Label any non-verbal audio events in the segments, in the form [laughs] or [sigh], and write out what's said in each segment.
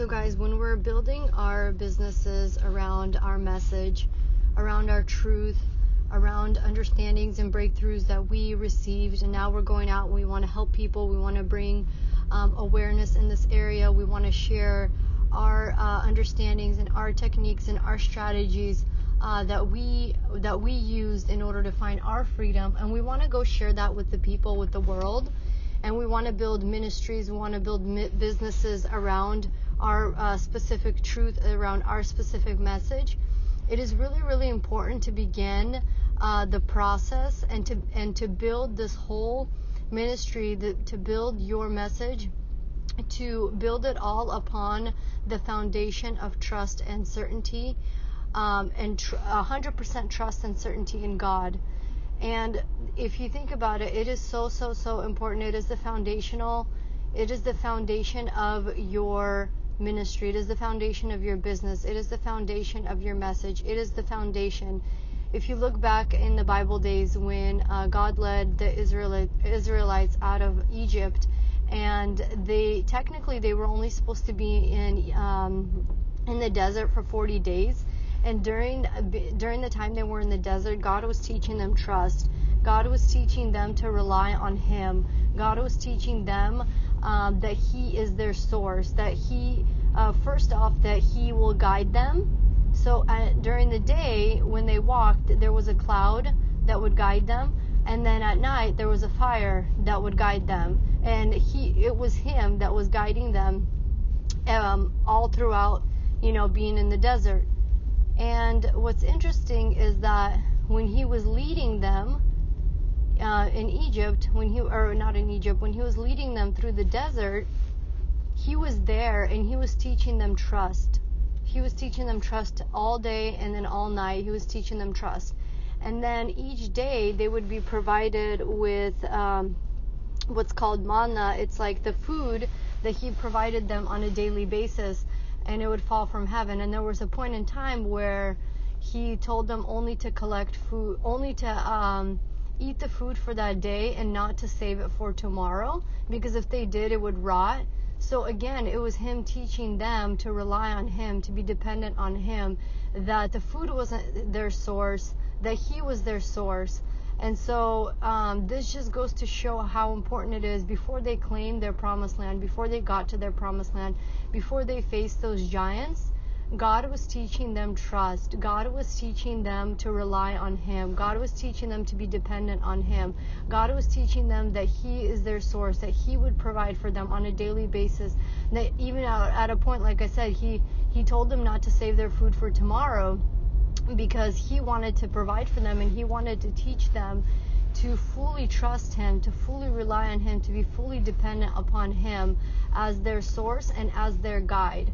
So, guys, when we're building our businesses around our message, around our truth, around understandings and breakthroughs that we received, and now we're going out and we want to help people, we want to bring um, awareness in this area, we want to share our uh, understandings and our techniques and our strategies. Uh, that we that we used in order to find our freedom, and we want to go share that with the people, with the world, and we want to build ministries, we want to build mi- businesses around our uh, specific truth, around our specific message. It is really, really important to begin uh, the process and to and to build this whole ministry, the, to build your message, to build it all upon the foundation of trust and certainty um, and tr- 100% trust and certainty in God. And if you think about it, it is so, so, so important. It is the foundational, it is the foundation of your ministry. It is the foundation of your business. It is the foundation of your message. It is the foundation. If you look back in the Bible days when uh, God led the Israelite, Israelites out of Egypt, and they technically they were only supposed to be in um, in the desert for 40 days and during during the time they were in the desert, God was teaching them trust. God was teaching them to rely on Him. God was teaching them um, that He is their source. That He, uh, first off, that He will guide them. So uh, during the day when they walked, there was a cloud that would guide them, and then at night there was a fire that would guide them. And He, it was Him that was guiding them um, all throughout, you know, being in the desert. And what's interesting is that when he was leading them uh, in Egypt, when he or not in Egypt, when he was leading them through the desert, he was there and he was teaching them trust. He was teaching them trust all day and then all night. He was teaching them trust. And then each day they would be provided with um, what's called manna. It's like the food that he provided them on a daily basis and it would fall from heaven. And there was a point in time where he told them only to collect food, only to um, eat the food for that day and not to save it for tomorrow, because if they did, it would rot. So again, it was him teaching them to rely on him, to be dependent on him, that the food wasn't their source, that he was their source. And so um, this just goes to show how important it is before they claimed their promised land, before they got to their promised land, before they faced those giants. God was teaching them trust. God was teaching them to rely on Him. God was teaching them to be dependent on Him. God was teaching them that He is their source, that He would provide for them on a daily basis. That even at a point, like I said, He He told them not to save their food for tomorrow because he wanted to provide for them and he wanted to teach them to fully trust him, to fully rely on him, to be fully dependent upon him as their source and as their guide.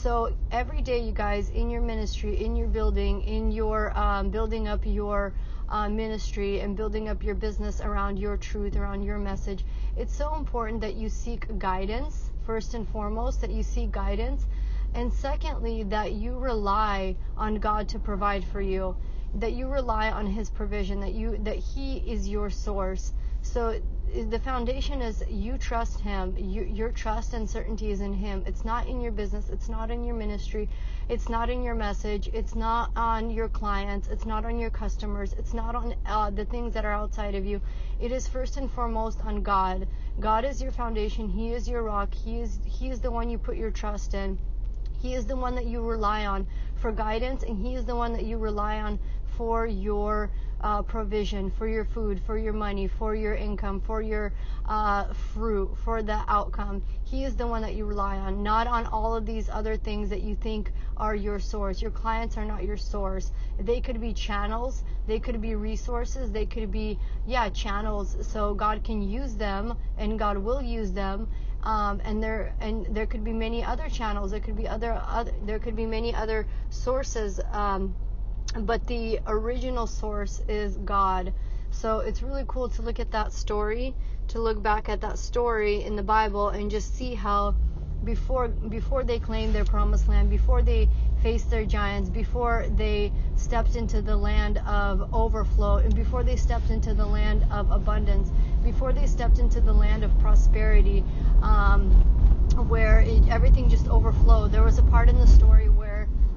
So every day, you guys, in your ministry, in your building, in your um, building up your uh, ministry and building up your business around your truth, around your message, it's so important that you seek guidance first and foremost, that you seek guidance and secondly, that you rely on God to provide for you, that you rely on His provision, that you that He is your source. So the foundation is you trust Him. You, your trust and certainty is in Him. It's not in your business. It's not in your ministry. It's not in your message. It's not on your clients. It's not on your customers. It's not on uh, the things that are outside of you. It is first and foremost on God. God is your foundation. He is your rock. He is He is the one you put your trust in. He is the one that you rely on for guidance, and He is the one that you rely on for your uh, provision, for your food, for your money, for your income, for your uh, fruit, for the outcome. He is the one that you rely on, not on all of these other things that you think are your source. Your clients are not your source. They could be channels, they could be resources, they could be, yeah, channels. So God can use them and God will use them um, and there and there could be many other channels. There could be other, other there could be many other sources, um, but the original source is God. So it's really cool to look at that story, to look back at that story in the Bible, and just see how before before they claimed their promised land, before they faced their giants, before they stepped into the land of overflow, and before they stepped into the land of abundance, before they stepped into the land of prosperity, um, where it, everything just overflowed. There was a part in the story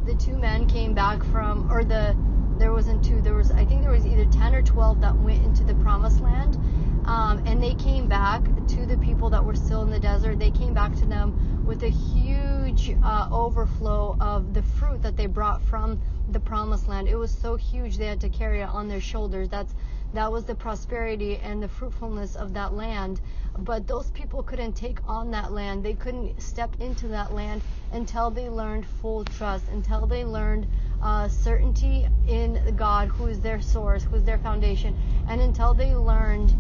the two men came back from, or the there wasn't two. There was I think there was either ten or twelve that went into the promised land, um, and they came back to the people that were still in the desert. They came back to them with a huge uh, overflow of the fruit that they brought from the promised land. It was so huge they had to carry it on their shoulders. That's that was the prosperity and the fruitfulness of that land. But those people couldn't take on that land. They couldn't step into that land until they learned full trust, until they learned uh, certainty in God, who is their source, who is their foundation, and until they learned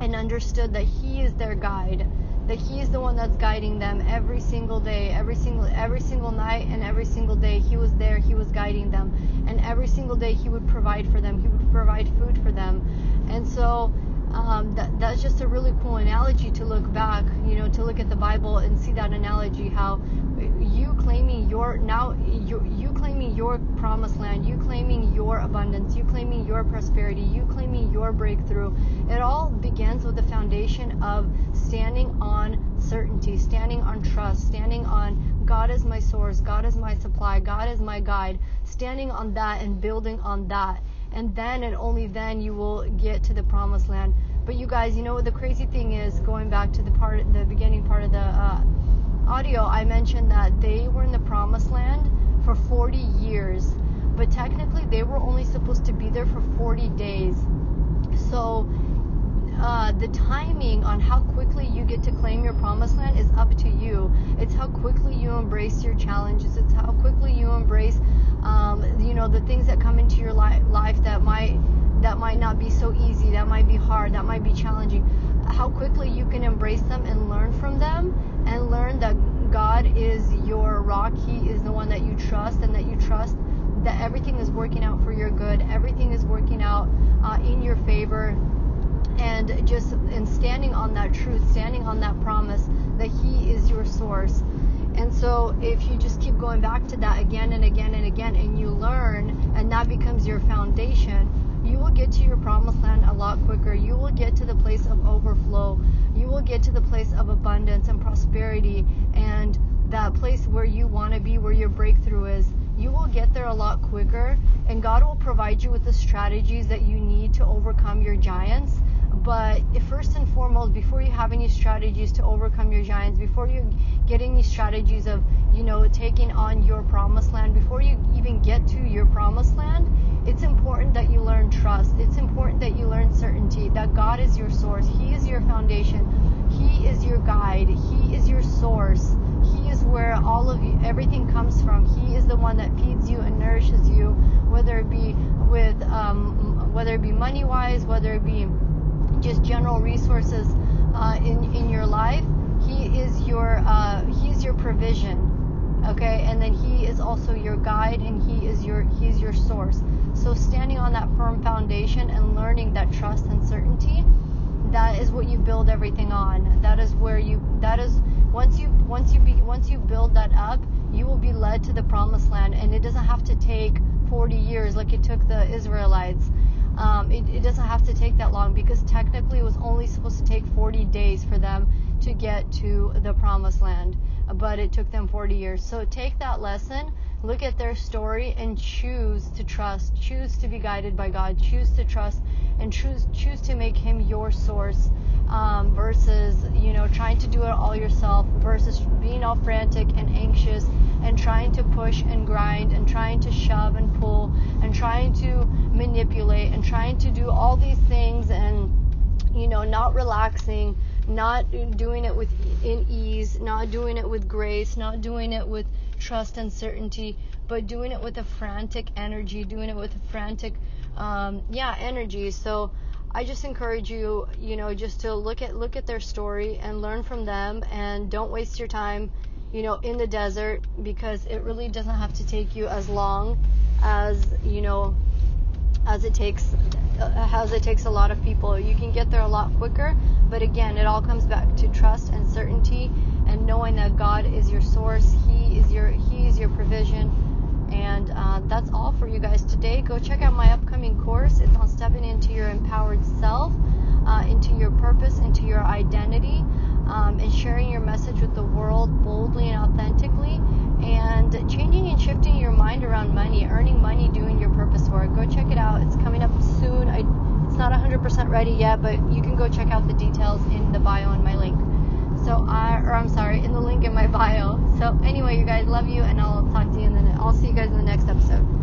and understood that He is their guide that he is the one that's guiding them every single day every single every single night and every single day he was there he was guiding them every single day he would provide for them he would provide food for them. And so um, that, that's just a really cool analogy to look back you know to look at the bible and see that analogy how you claiming your now you, you claiming your promised land you claiming your abundance you claiming your prosperity you claiming your breakthrough. It all begins with the foundation of standing on certainty standing on trust standing on god is my source god is my supply god is my guide standing on that and building on that and then and only then you will get to the promised land but you guys you know what the crazy thing is going back to the part the beginning part of the uh, audio, I mentioned that they were in the promised land for 40 years, but technically they were only supposed to be there for 40 days. So uh, the timing on how quickly you get to claim your promised land is up to you. It's how quickly you embrace your challenges. It's how quickly you embrace, um, you know, the things that come into your li- life that might that might not be so easy, that might be hard, that might be challenging how quickly you can embrace them and learn from them and learn that God is your rock. He is the one that you trust and that you trust that everything is working out for your good. Everything is working out uh, in your favor. And just in standing on that truth, standing on that promise that He is your source. And so if you just keep going back to that again and again and again and you learn and that becomes your foundation, you will get to your promised land a lot quicker. You will get to the place of overflow. You will get to the place of abundance and prosperity and that place where you want to be, where your breakthrough is. You will get there a lot quicker, and God will provide you with the strategies that you need to overcome your giants. But first and foremost, before you have any strategies to overcome your giants, before you get any strategies of, you know, taking on your promised land, before you even get to your promised land, it's important that you learn trust. It's important that you learn certainty that God is your source. He is your foundation. He is your guide. He is your source. He is where all of you, everything comes from. He is the one that feeds you and nourishes you, whether it be with, um, whether it be money wise, whether it be just general resources uh, in in your life. He is your uh, He is your provision okay? And then he is also your guide and he is your he's your source. So standing on that firm foundation and learning that trust and certainty that is what you build everything on. That is where you that is once you once you be once you build that up you will be led to the promised land. And it doesn't have to take 40 years like it took the israelites um, it, it doesn't have to take that long because technically it was only supposed to take 40 days for them to get to the promised land but it took them 40 years. So take that lesson, look at their story, and choose to trust, choose to be guided by God, choose to trust, and choose choose to make Him your source. Um, versus you know trying to do it all yourself versus being all frantic and anxious and trying to push and grind trying to shove and pull and trying to manipulate and trying to do all these things and you know not relaxing not doing it with in ease, not doing it with grace, not doing it with trust and certainty, but doing it with a frantic energy, doing it with a frantic, um, yeah, energy. So I just encourage you, you know, just to look at look at their story and learn from them, and don't waste your time, you know, in the desert because it really doesn't have to take you as long as you know as it takes as it takes a lot of people. You can get there a lot quicker, but again, it all comes back to trust and certainty and knowing that God is your source. He is your He is your provision. And uh, that's all for you guys today. Go check out my upcoming course. It's on stepping into your empowered self, uh, into your purpose, into your identity. Um, and sharing your message with the world boldly and authentically, and changing and shifting your mind around money, earning money, doing your purpose for it. Go check it out. It's coming up soon. I, it's not 100% ready yet, but you can go check out the details in the bio in my link. So I, or I'm sorry, in the link in my [laughs] bio. So anyway, you guys, love you, and I'll talk to you, and then I'll see you guys in the next episode.